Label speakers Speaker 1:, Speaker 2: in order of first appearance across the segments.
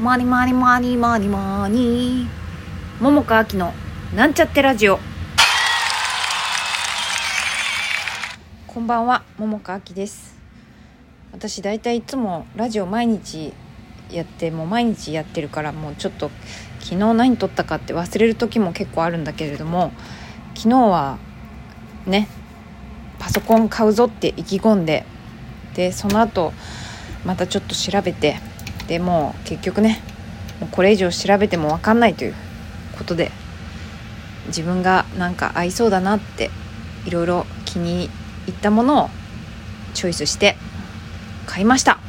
Speaker 1: マニマニマニマニマニ。桃佳明のなんちゃってラジオ。こんばんは桃佳明です。私だいたいいつもラジオ毎日やってもう毎日やってるからもうちょっと昨日何撮ったかって忘れる時も結構あるんだけれども昨日はねパソコン買うぞって意気込んででその後またちょっと調べてでも結局ねこれ以上調べても分かんないということで自分がなんか合いそうだなっていろいろ気に入ったものをチョイスして買いました。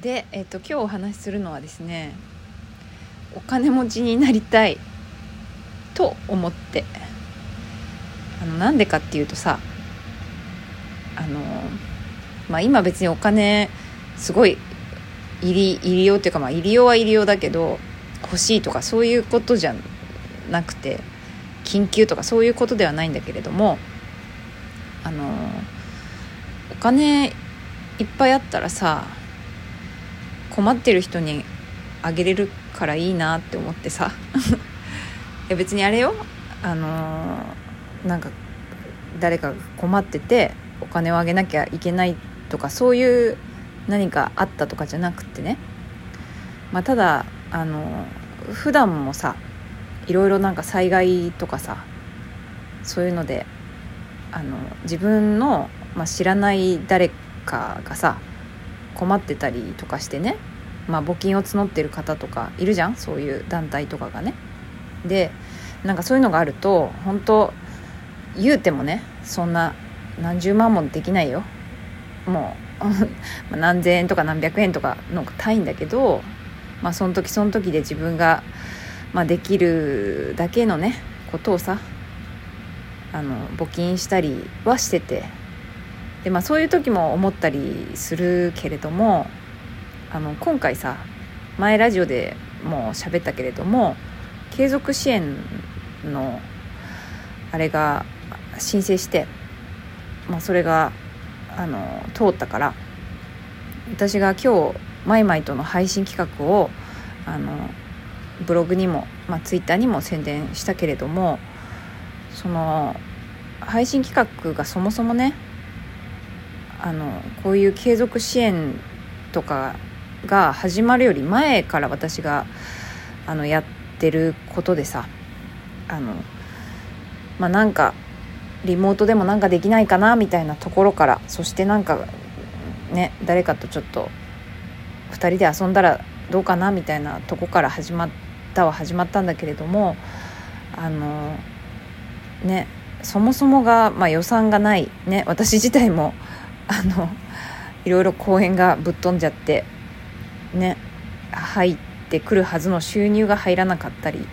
Speaker 1: で、えっと、今日お話しするのはですねお金持ちになりたいと思って。あのなんでかっていうとさあのまあ今別にお金すごい入り入りようっていうかまあ入りようは入りようだけど欲しいとかそういうことじゃなくて緊急とかそういうことではないんだけれどもあのお金いっぱいあったらさ困ってる人にあげれるからいいなって思ってさ。いや別にあれよ。あのなんか誰かが困っててお金をあげなきゃいけないとかそういう何かあったとかじゃなくてね、まあ、ただあの普段もさいろいろなんか災害とかさそういうのであの自分の、まあ、知らない誰かがさ困ってたりとかしてね、まあ、募金を募ってる方とかいるじゃん。そういう団体とかがね。でなんかそういうのがあると本当言うてもねそんな何十万もできないよ。もう 何千円とか何百円とかの単位だけど、まあ、その時その時で自分が、まあ、できるだけのねことをさあの募金したりはしててで、まあ、そういう時も思ったりするけれどもあの今回さ前ラジオでもう喋ったけれども継続支援のあれが申請して、まあ、それがあの通ったから私が今日マイマイとの配信企画をあのブログにも、まあ、ツイッターにも宣伝したけれどもその配信企画がそもそもねあのこういう継続支援とかが始まるより前から私があのやってることでさあのまあなんかリモートでもなんかできないかなみたいなところからそしてなんかね誰かとちょっと2人で遊んだらどうかなみたいなとこから始まったは始まったんだけれどもあのねそもそもが、まあ、予算がないね私自体もあのいろいろ公演がぶっ飛んじゃってね入ってくるはずの収入が入らなかったり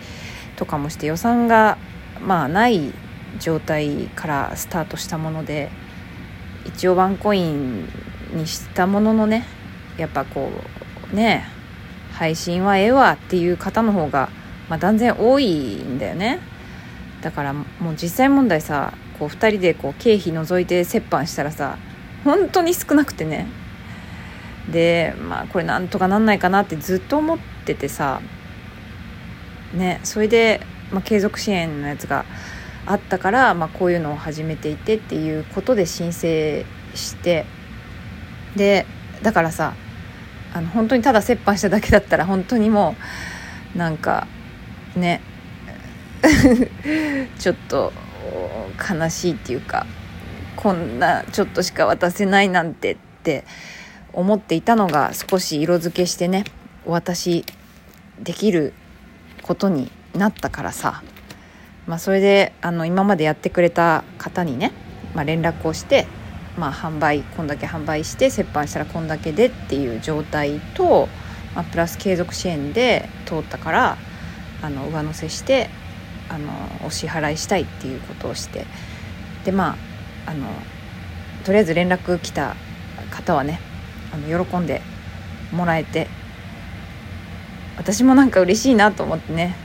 Speaker 1: とかもして予算がまあない状態からスタートしたもので一応ワンコインにしたもののねやっぱこうね配信はええわっていう方の方が、まあ、断然多いんだよね。だからもう実際問題さこう2人でこう経費除いて折半したらさ本当に少なくてね。でまあこれなんとかなんないかなってずっと思っててさねそれで、まあ、継続支援のやつがあったから、まあ、こういうのを始めていてっていうことで申請してでだからさあの本当にただ折半しただけだったら本当にもうなんかね ちょっと悲しいっていうかこんなちょっとしか渡せないなんてって思っていたのが少し色付けしてねお渡しできることになったからさ。まあ、それであの今までやってくれた方にね、まあ、連絡をして、まあ、販売こんだけ販売して折半したらこんだけでっていう状態と、まあ、プラス継続支援で通ったからあの上乗せしてあのお支払いしたいっていうことをしてでまああのとりあえず連絡来た方はねあの喜んでもらえて私もなんか嬉しいなと思ってね。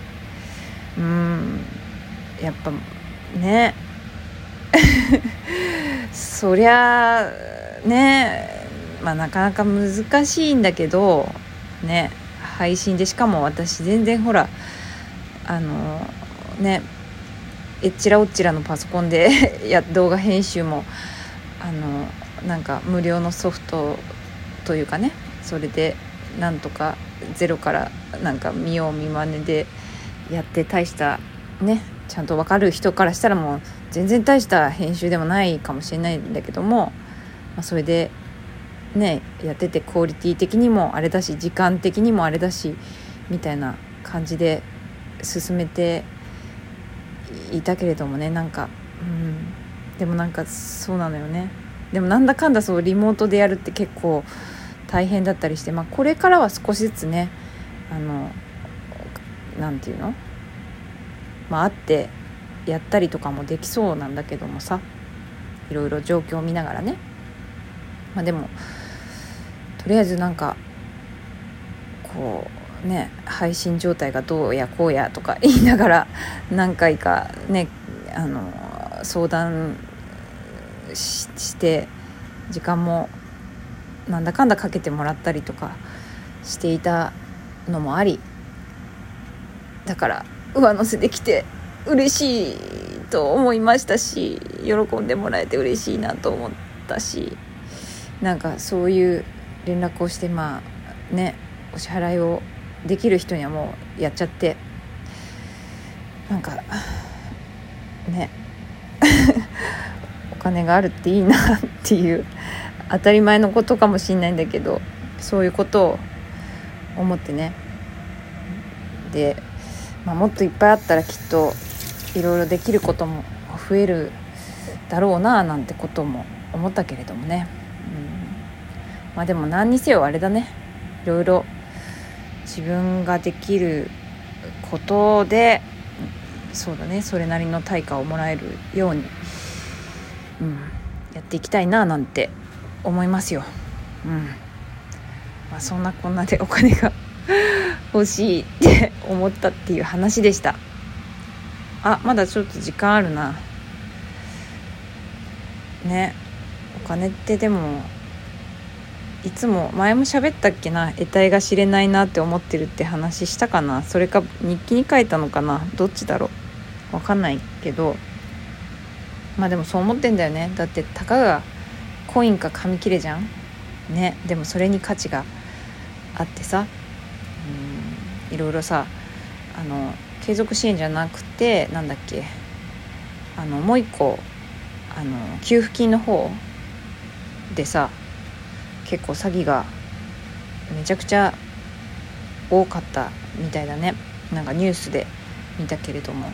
Speaker 1: うん。やっぱね。そりゃね。まあなかなか難しいんだけどね。配信でしかも私全然ほらあのね。えっちらおっちらのパソコンで や動画編集もあのなんか無料のソフトというかね。それでなんとかゼロからなんか見よう見まねでやって大したね。ちゃんと分かる人からしたらもう全然大した編集でもないかもしれないんだけども、まあ、それでねやっててクオリティ的にもあれだし時間的にもあれだしみたいな感じで進めていたけれどもねなんか、うん、でもなんかそうなのよね。でもなんだかんだそうリモートでやるって結構大変だったりして、まあ、これからは少しずつねあのなんていうの？まあ会ってやったりとかもできそうなんだけどもさいろいろ状況を見ながらね。まあでもとりあえずなんかこうね配信状態がどうやこうやとか 言いながら何回かねあの相談して時間もなんだかんだかけてもらったりとかしていたのもありだから上乗せできて嬉しいと思いましたし喜んでもらえて嬉しいなと思ったしなんかそういう連絡をしてまあねお支払いをできる人にはもうやっちゃってなんかね お金があるっていいなっていう当たり前のことかもしんないんだけどそういうことを思ってね。で、まあ、もっといっぱいあったらきっといろいろできることも増えるだろうななんてことも思ったけれどもね、うん、まあでも何にせよあれだね。いろいろ自分ができることでそうだね。それなりの対価をもらえるように、うん、やっていきたいななんて思いますよ。うん。まあ、そんなこんなでお金が欲しいって思ったっていう話でした。あまだちょっと時間あるな。ね。お金ってでもいつも前も喋ったっけな。得体が知れないなって思ってるって話したかな。それか日記に書いたのかな。どっちだろう。わかんないけど。まあでもそう思ってんだよね。だってたかがコインか紙切れじゃん。ね。でもそれに価値があってさ。いろいろさあの継続支援じゃなくてなんだっけあのもう一個あの給付金の方でさ結構詐欺がめちゃくちゃ多かったみたいだね。なんかニュースで見たけれども。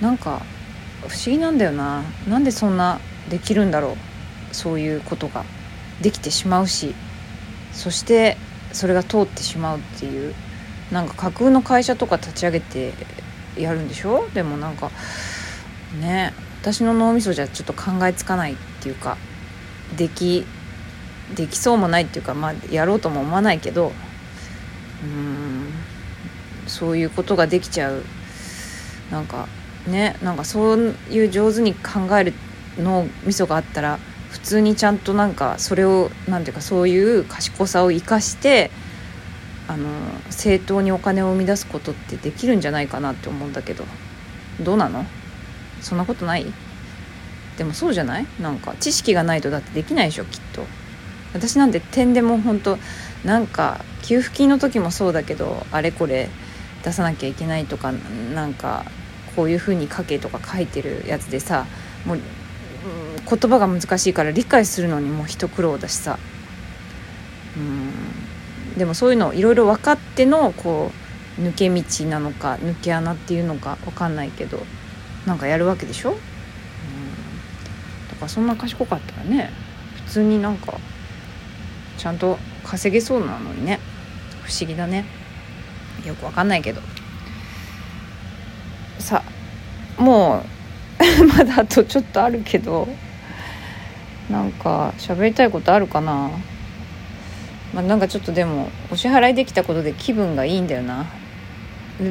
Speaker 1: なんか不思議なんだよな。なんでそんなできるんだろう。そういうことができてしまうし。そしてそれが通ってしまうっていう。なんか架空の会社とか立ち上げてやるんでしょ？でもなんかね私の脳みそじゃちょっと考えつかないっていうかできできそうもないっていうかまあやろうとも思わないけどうんそういうことができちゃう。なんかねなんかそういう上手に考える脳みそがあったら普通にちゃんとなんかそれを何ていうかそういう賢さを生かしてあの正当にお金を生み出すことってできるんじゃないかなって思うんだけど。どうなの？そんなことない？でもそうじゃない？なんか知識がないとだってできないでしょきっと。私なんて点でも本当なんか給付金の時もそうだけどあれこれ出さなきゃいけないとかなんかこういう風に書けとか書いてるやつでさもう言葉が難しいから理解するのにもう一苦労だしさ。うん。でもそういうのいろいろ分かってのこう抜け道なのか抜け穴っていうのか分かんないけどなんかやるわけでしょ、うん、だからそんな賢かったらね普通になんかちゃんと稼げそうなのにね。不思議だね。よく分かんないけど。さあもう まだあとちょっとあるけどなんか喋りたいことあるかな？まあ、なんかちょっとでもお支払いできたことで気分がいいんだよな。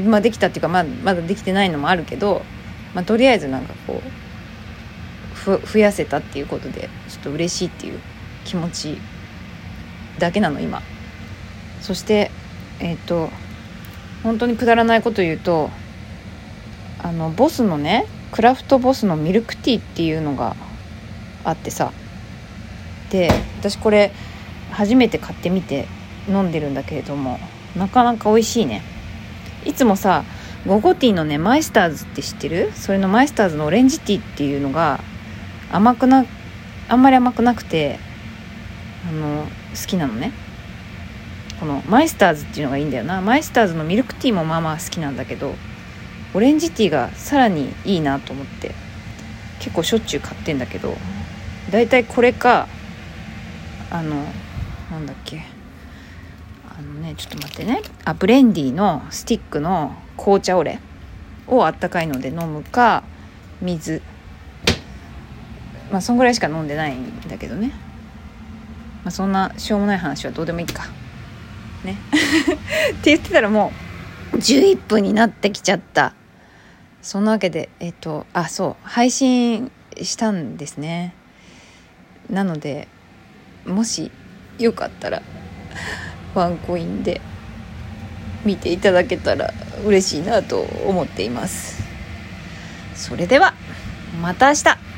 Speaker 1: まあできたっていうか、まあ、まだできてないのもあるけど、まあ、とりあえずなんかこう増やせたっていうことでちょっと嬉しいっていう気持ちだけなの今。そしてえっ、と本当にくだらないこと言うとあのボスのねクラフトボスのミルクティーっていうのがあってさ。で私これ初めて買ってみて飲んでるんだけれどもなかなか美味しいね。いつもさゴゴティーのねマイスターズって知ってる？それのマイスターズのオレンジティーっていうのが甘くなあんまり甘くなくてあの好きなのね。このマイスターズっていうのがいいんだよな。マイスターズのミルクティーもまあまあ好きなんだけどオレンジティーがさらにいいなと思って結構しょっちゅう買ってんだけどだいたいこれかあのなんだっけ？あのねちょっと待ってね。あブレンディのスティックの紅茶オレ？をあったかいので飲むか水。まあそんぐらいしか飲んでないんだけどね。まあそんなしょうもない話はどうでもいいか。ね。って言ってたらもう11分になってきちゃった。そんなわけでえっとあそう。配信したんですね。なのでもしよかったらワンコインで見ていただけたら嬉しいなと思っています。それではまた明日。